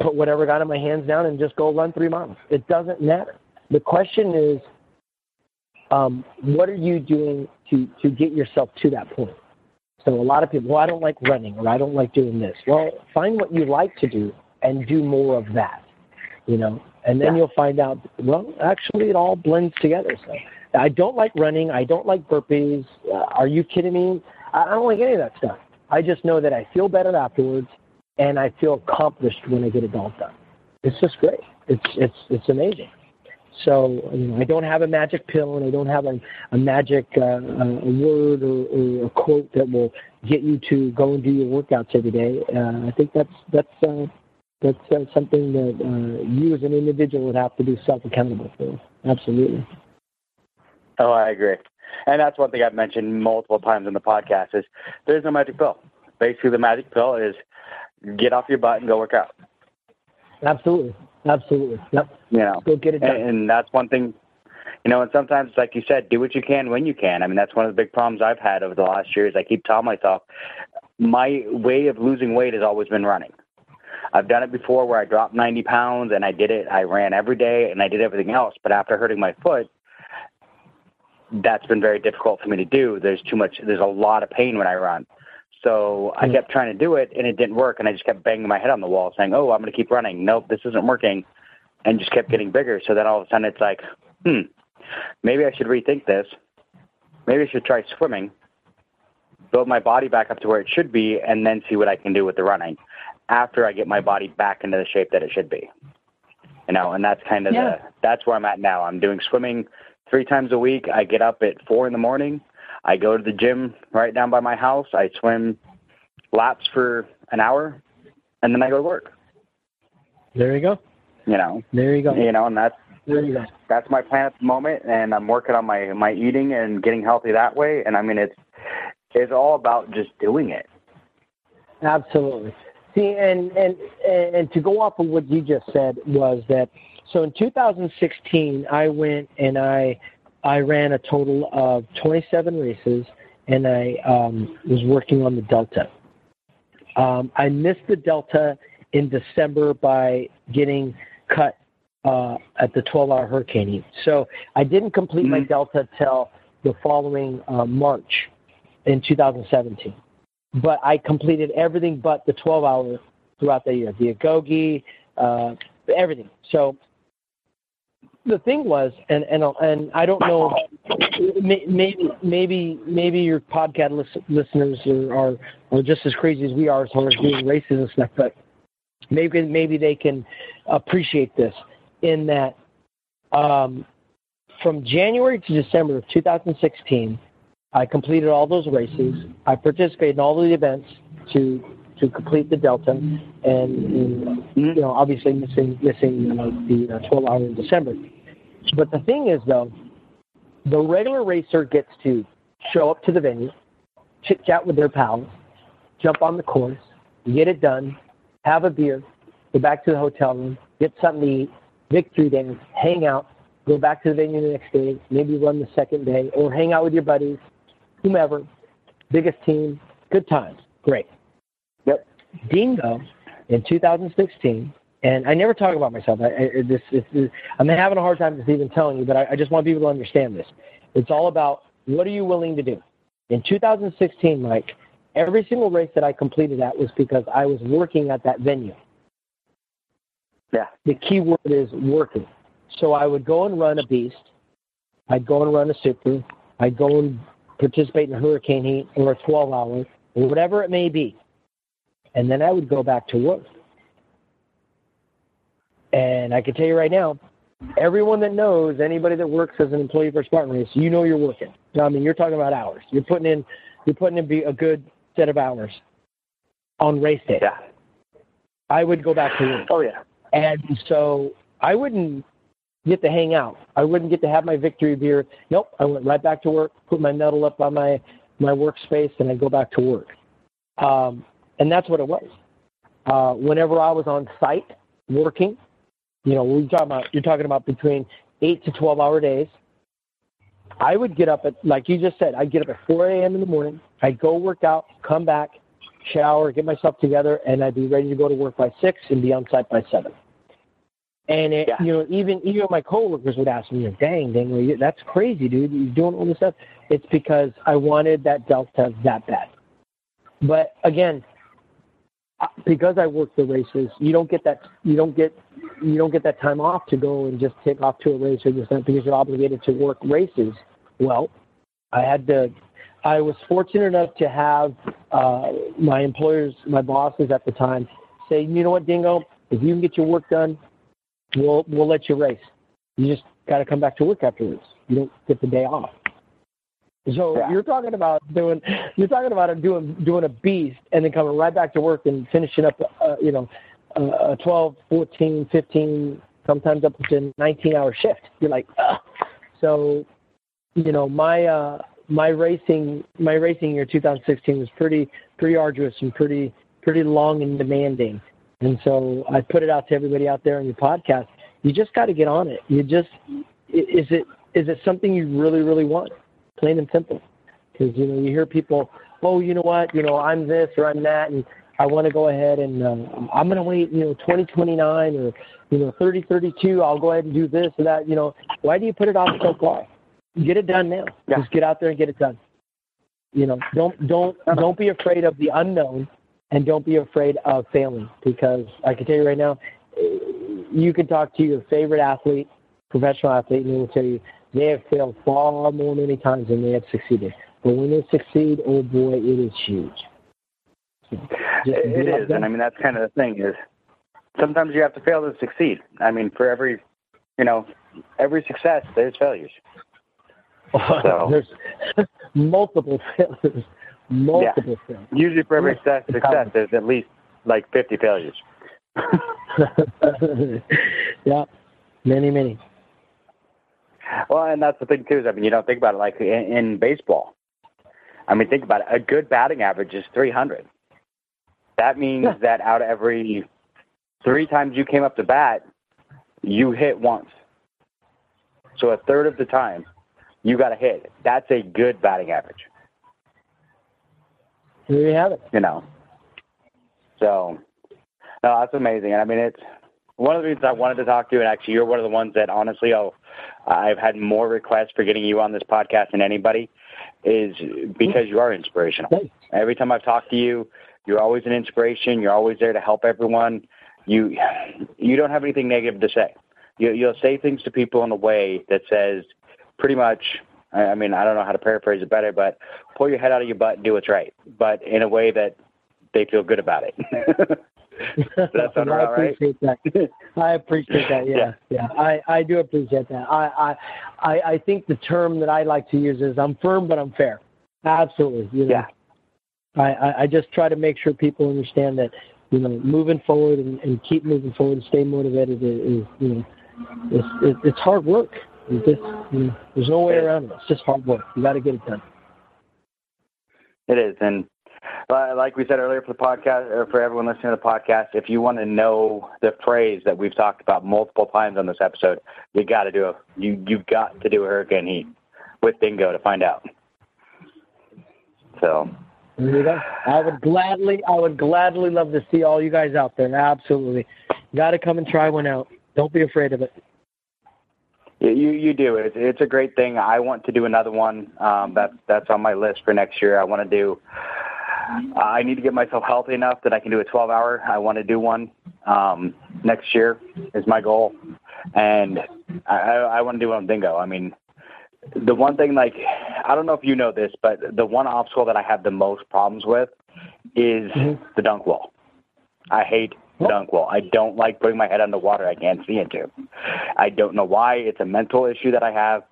[SPEAKER 3] put whatever got in my hands down and just go run three miles. It doesn't matter. the question is, um, what are you doing to to get yourself to that point? So a lot of people, well, I don't like running or I don't like doing this. Well, find what you like to do and do more of that. You know, and then yeah. you'll find out. Well, actually, it all blends together. So I don't like running. I don't like burpees. Uh, are you kidding me? I don't like any of that stuff. I just know that I feel better afterwards, and I feel accomplished when I get it all done. It's just great. It's it's it's amazing. So you know, I don't have a magic pill, and I don't have a, a magic uh, a word or, or, a quote that will get you to go and do your workouts every day. Uh, I think that's that's uh, that's uh, something that uh, you as an individual would have to be self accountable for. Absolutely.
[SPEAKER 2] Oh, I agree. And that's one thing I've mentioned multiple times in the podcast is there's no magic pill. Basically, the magic pill is get off your butt and go work out.
[SPEAKER 3] Absolutely. Absolutely. Yep.
[SPEAKER 2] You know,
[SPEAKER 3] go get it done.
[SPEAKER 2] And, and that's one thing, you know, and sometimes, like you said, do what you can when you can. I mean, that's one of the big problems I've had over the last years. I keep telling myself, my way of losing weight has always been running. I've done it before where I dropped 90 pounds and I did it. I ran every day and I did everything else. But after hurting my foot, that's been very difficult for me to do. There's too much, there's a lot of pain when I run. So I kept trying to do it and it didn't work. And I just kept banging my head on the wall saying, oh, I'm going to keep running. Nope, this isn't working. And just kept getting bigger. So then all of a sudden it's like, hmm, maybe I should rethink this. Maybe I should try swimming, build my body back up to where it should be, and then see what I can do with the running after I get my body back into the shape that it should be. You know, and that's kind of yeah. the that's where I'm at now. I'm doing swimming three times a week. I get up at four in the morning. I go to the gym right down by my house. I swim laps for an hour, and then I go to work.
[SPEAKER 3] There you go.
[SPEAKER 2] You know.
[SPEAKER 3] There you go.
[SPEAKER 2] You know, and that's
[SPEAKER 3] there you go.
[SPEAKER 2] That's my plan at the moment, and I'm working on my my eating and getting healthy that way. And I mean, it's it's all about just doing it.
[SPEAKER 3] Absolutely. See, and and and to go off of what you just said was that so in 2016 I went and I I ran a total of 27 races and I um, was working on the Delta. Um, I missed the Delta in December by getting cut uh, at the 12-hour hurricane. So I didn't complete mm-hmm. my Delta till the following uh, March in 2017 but I completed everything but the 12 hour throughout the year, the Agoge, uh, everything. So the thing was, and and and I don't know, maybe maybe maybe your podcast listeners are, are are just as crazy as we are as far as doing races and stuff, but maybe maybe they can appreciate this in that um, from January to December of 2016 I completed all those races. I participated in all the events to to complete the Delta, and, and you know, obviously missing missing uh, the uh, 12 hour in December. But the thing is, though, the regular racer gets to show up to the venue, chit chat with their pals, jump on the course, get it done, have a beer, go back to the hotel room, get something to eat, victory dance, hang out, go back to the venue the next day, maybe run the second day, or hang out with your buddies, whomever, biggest team, good times, great. Dingo in 2016, and I never talk about myself. I, I, this, this, I'm having a hard time just even telling you, but I, I just want people to understand this. It's all about what are you willing to do. In 2016, Mike, every single race that I completed at was because I was working at that venue.
[SPEAKER 2] Yeah.
[SPEAKER 3] The key word is working. So I would go and run a beast. I'd go and run a super. I'd go and participate in a hurricane heat or a 12 hour or whatever it may be. And then I would go back to work. And I can tell you right now, everyone that knows anybody that works as an employee for Spartan Race, you know you're working. I mean, you're talking about hours. You're putting in, you're putting in a good set of hours on race day.
[SPEAKER 2] Yeah.
[SPEAKER 3] I would go back to work.
[SPEAKER 2] Oh yeah.
[SPEAKER 3] And so I wouldn't get to hang out. I wouldn't get to have my victory beer. Nope, I went right back to work, put my medal up on my my workspace, and I go back to work. Um, and that's what it was. Uh, whenever I was on site working, you know, we talking about you're talking about between eight to twelve hour days. I would get up at like you just said. I'd get up at 4 a.m. in the morning. I'd go work out, come back, shower, get myself together, and I'd be ready to go to work by six and be on site by seven. And it,
[SPEAKER 2] Yeah.
[SPEAKER 3] you know, even even my coworkers would ask me, "Dang, dang, that's crazy, dude! You're doing all this stuff." It's because I wanted that delta that bad. But again, because I work the races, you don't get that you don't get you don't get that time off to go and just take off to a race or just because you're obligated to work races. Well, I had to. I was fortunate enough to have uh, my employers, my bosses at the time, say, "You know what, Dingo? If you can get your work done, we'll we'll let you race. You just got to come back to work afterwards. You don't get the day off." So
[SPEAKER 2] Yeah.
[SPEAKER 3] you're talking about doing you're talking about doing doing a beast and then coming right back to work and finishing up uh, you know a 12, 14, 15, sometimes up to 19 hour shift. You're like, Ugh. so you know my uh, my racing my racing year 2016 was pretty pretty arduous and pretty pretty long and demanding. And so I put it out to everybody out there in your podcast. You just got to get on it. You just is it is it something you really really want? Plain and simple. Because you know you hear people, oh, you know what, you know I'm this or I'm that, and I want to go ahead and uh, I'm going to wait, you know, 2029 or you know 3032. I'll go ahead and do this or that. You know, why do you put it off so far? Get it done now.
[SPEAKER 2] Yeah.
[SPEAKER 3] Just get out there and get it done. You know, don't don't don't be afraid of the unknown, and don't be afraid of failing because I can tell you right now, eh, you can talk to your favorite athlete, professional athlete, and they will tell you they have failed far more many times than they have succeeded. But when they succeed, oh boy, it is huge. Just
[SPEAKER 2] It,
[SPEAKER 3] get
[SPEAKER 2] it
[SPEAKER 3] out
[SPEAKER 2] is, and I mean that's kind of the thing is sometimes you have to fail to succeed. I mean, for every you know every success there's failures. Oh, so-
[SPEAKER 3] There's multiple failures, multiple failures.
[SPEAKER 2] Usually for every success, success there's at least like 50 failures.
[SPEAKER 3] failures. yeah, many, many.
[SPEAKER 2] Well, and that's the thing too. Is I mean, you don't think about it like in, in baseball. I mean, think about it. A good batting average is 300. That means
[SPEAKER 3] Yeah.
[SPEAKER 2] that out of every three times you came up to bat, you hit once. So a third of the time, you got a hit. That's a good batting average.
[SPEAKER 3] There you have it.
[SPEAKER 2] You know. So, no, that's amazing. And I mean, it's one of the reasons I wanted to talk to you. And actually, you're one of the ones that honestly, oh, I've had more requests for getting you on this podcast than anybody, is because you are inspirational. Every time I've talked to you, you're always an inspiration. You're always there to help everyone. You you don't have anything negative to say. You, you'll say things to people in a way that says pretty much. I I mean, I don't know how to paraphrase it better, but pull your head out of your butt and do what's right, but in a way that they feel good about it. that sound
[SPEAKER 3] I
[SPEAKER 2] about right?
[SPEAKER 3] appreciate that. I appreciate that. Yeah, yeah. I, I do appreciate that. I, I I I think the term that I like to use is I'm firm but I'm fair. Absolutely. You know,
[SPEAKER 2] Yeah.
[SPEAKER 3] I, I, I just try to make sure people understand that you know moving forward and, and keep moving forward and stay motivated is, is you know it's it, it's hard work. It's just, you know, there's no way around it. It's just hard work. You got to get it done.
[SPEAKER 2] It is, and like we said earlier for the podcast, or for everyone listening to the podcast, if you want to know the phrase that we've talked about multiple times on this episode, you got to do a you you got to do a hurricane heat with Dingo to find out. So.
[SPEAKER 3] I would gladly, I would gladly love to see all you guys out there. Absolutely. Got to come and try one out. Don't be afraid of it.
[SPEAKER 2] you you, you do it. It's, it's a great thing. I want to do another one. Um, that's that's on my list for next year. I want to do. I need to get myself healthy enough that I can do a 12 hour. I want to do one um, next year is my goal, and I, I, want to do one on Dingo. I mean, the one thing like I don't know if you know this, but the one obstacle that I have the most problems with is
[SPEAKER 3] Mhm.
[SPEAKER 2] the dunk wall. I hate the dunk wall. I don't like putting my head underwater. I can't see into. I don't know why. It's a mental issue that I have.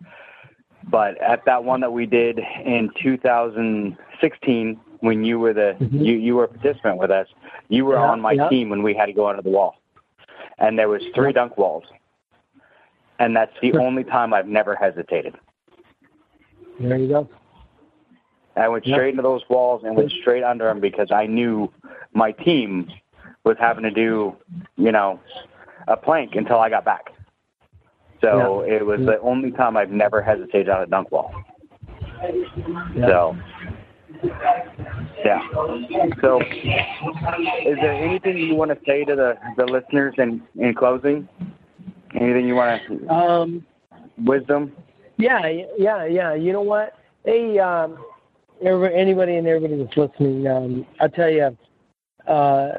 [SPEAKER 2] But at that one that we did in 2016, when you were the
[SPEAKER 3] Mhm.
[SPEAKER 2] you you were a participant with us, you were
[SPEAKER 3] Yeah,
[SPEAKER 2] on my
[SPEAKER 3] yeah.
[SPEAKER 2] team when we had to go under the wall, and there was three dunk walls, and that's the only time I've never hesitated.
[SPEAKER 3] There you go.
[SPEAKER 2] I went straight into those walls and went straight under them because I knew my team was having to do, you know, a plank until I got back. So it was
[SPEAKER 3] Yeah.
[SPEAKER 2] the only time I've never hesitated on a dunk wall.
[SPEAKER 3] Yeah.
[SPEAKER 2] So, yeah. So, is there anything you want to say to the, the listeners in, in closing? Anything you want to? Um, wisdom.
[SPEAKER 3] Yeah, yeah, yeah. You know what? Hey, um, anybody and everybody that's listening, um, I'll tell you. Uh,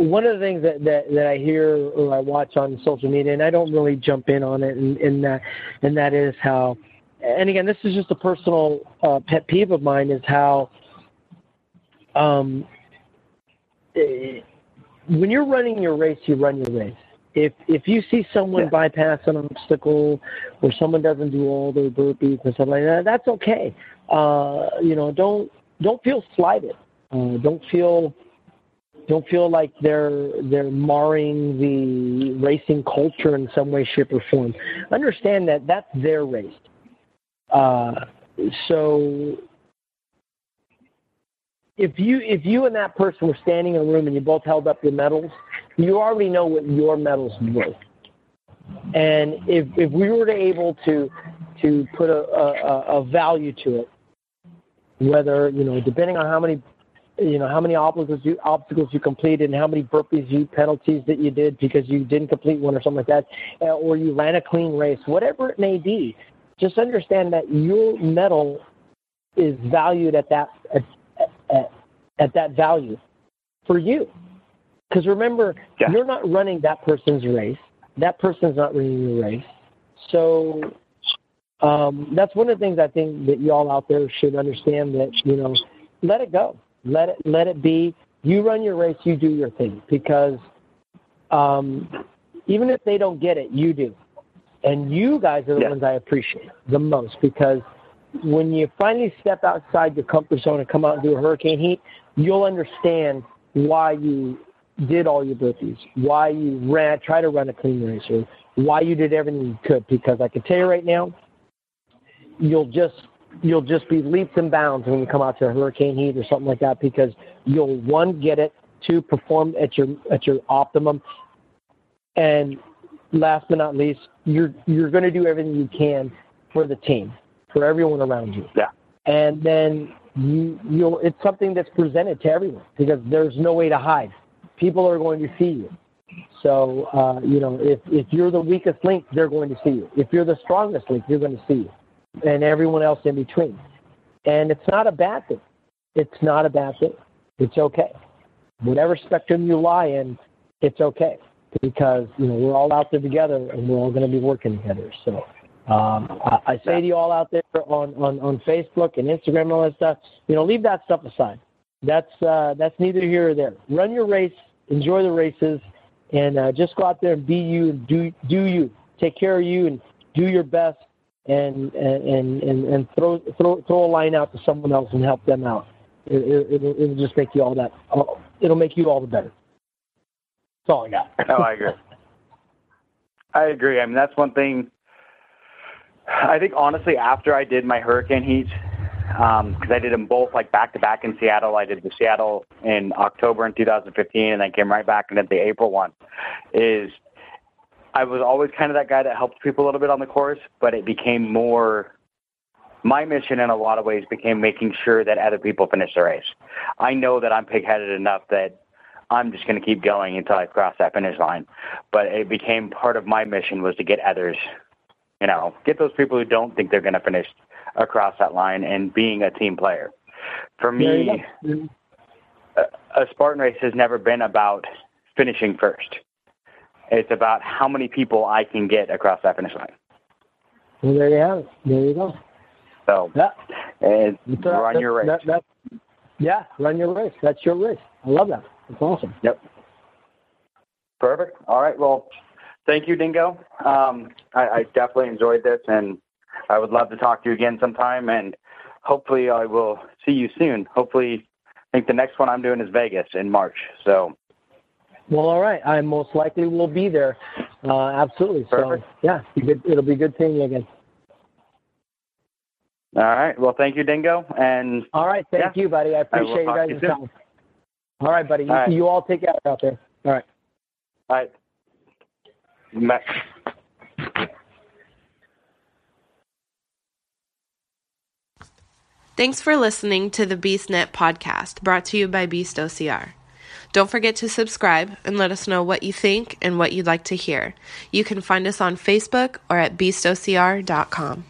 [SPEAKER 3] one of the things that, that, that I hear or I watch on social media, and I don't really jump in on it, and, and that and that is how, and again, this is just a personal uh, pet peeve of mine, is how, um, eh, when you're running your race, you run your race. If if you see someone yeah. bypass an obstacle, or someone doesn't do all their burpees and stuff like that, that's okay. Uh, you know, don't don't feel slighted. Uh, don't feel don't feel like they're they're marring the racing culture in some way, shape, or form. Understand that that's their race. Uh, so if you if you and that person were standing in a room and you both held up your medals, you already know what your medals worth. And if if we were to able to to put a, a, a value to it, whether you know depending on how many you know how many obstacles you obstacles you completed and how many burpees you penalties that you did because you didn't complete one or something like that, uh, or you ran a clean race, whatever it may be. Just understand that your medal is valued at that at, at, at that value for you. Because remember, yeah. you're not running that person's race. That person's not running your race. So um, that's one of the things I think that y'all out there should understand that you know, let it go. Let it let it be. You run your race. You do your thing because um, even if they don't get it, you do. And you guys are the yeah. ones I appreciate the most because when you finally step outside your comfort zone and come out and do a hurricane heat, you'll understand why you did all your burpees, why you ran, try to run a clean race, or why you did everything you could. Because I can tell you right now, you'll just you'll just be leaps and bounds when you come out to a hurricane heat or something like that because you'll one get it, two perform at your at your optimum, and last but not least, you're you're going to do everything you can for the team, for everyone around you.
[SPEAKER 2] Yeah.
[SPEAKER 3] And then you you'll it's something that's presented to everyone because there's no way to hide. People are going to see you. So uh, you know, if if you're the weakest link, they're going to see you. If you're the strongest link, they're going to see you and everyone else in between. And it's not a bad thing. It's not a bad thing. It's okay. Whatever spectrum you lie in, it's okay because you know we're all out there together and we're all going to be working together. So um, I, I say to you all out there on, on, on Facebook and Instagram and all that stuff, you know, leave that stuff aside. That's uh, that's neither here or there. Run your race, enjoy the races, and uh, just go out there and be you and do do you. Take care of you and do your best and and and and throw throw throw a line out to someone else and help them out. It, it, it'll, it'll just make you all that. It'll make you all the better. That's all I got.
[SPEAKER 2] oh, I agree. I agree. I mean, that's one thing. I think honestly, after I did my hurricane heat, because um, I did them both like back to back in Seattle. I did the Seattle in October in 2015, and then came right back and did the April one. Is I was always kind of that guy that helped people a little bit on the course, but it became more my mission in a lot of ways became making sure that other people finish the race. I know that I'm pig-headed enough that I'm just going to keep going until I cross that finish line. But it became part of my mission was to get others, you know, get those people who don't think they're going to finish across that line and being a team player. For me, a, a Spartan race has never been about finishing first. It's about how many people I can get across that finish line.
[SPEAKER 3] Well, there you have it. There you go.
[SPEAKER 2] So,
[SPEAKER 3] yeah.
[SPEAKER 2] and run that, your race.
[SPEAKER 3] That, that, yeah, run your race. That's your race. I love that. That's awesome.
[SPEAKER 2] Yep. Perfect. All right. Well, thank you, Dingo. Um, I, I definitely enjoyed this, and I would love to talk to you again sometime. And hopefully, I will see you soon. Hopefully, I think the next one I'm doing is Vegas in March. So
[SPEAKER 3] well, all right. I most likely will be there. Uh, absolutely.
[SPEAKER 2] Perfect.
[SPEAKER 3] So, yeah, it'll be good seeing you again.
[SPEAKER 2] All right. Well, thank you, Dingo. And
[SPEAKER 3] all right. Thank
[SPEAKER 2] yeah,
[SPEAKER 3] you, buddy. I appreciate
[SPEAKER 2] I
[SPEAKER 3] you guys' time. All right, buddy.
[SPEAKER 2] All right.
[SPEAKER 3] You, all take care out there. All right.
[SPEAKER 2] All right. Bye.
[SPEAKER 1] Thanks for listening to the BeastNet podcast brought to you by Beast OCR. Don't forget to subscribe and let us know what you think and what you'd like to hear. You can find us on Facebook or at beastocr.com.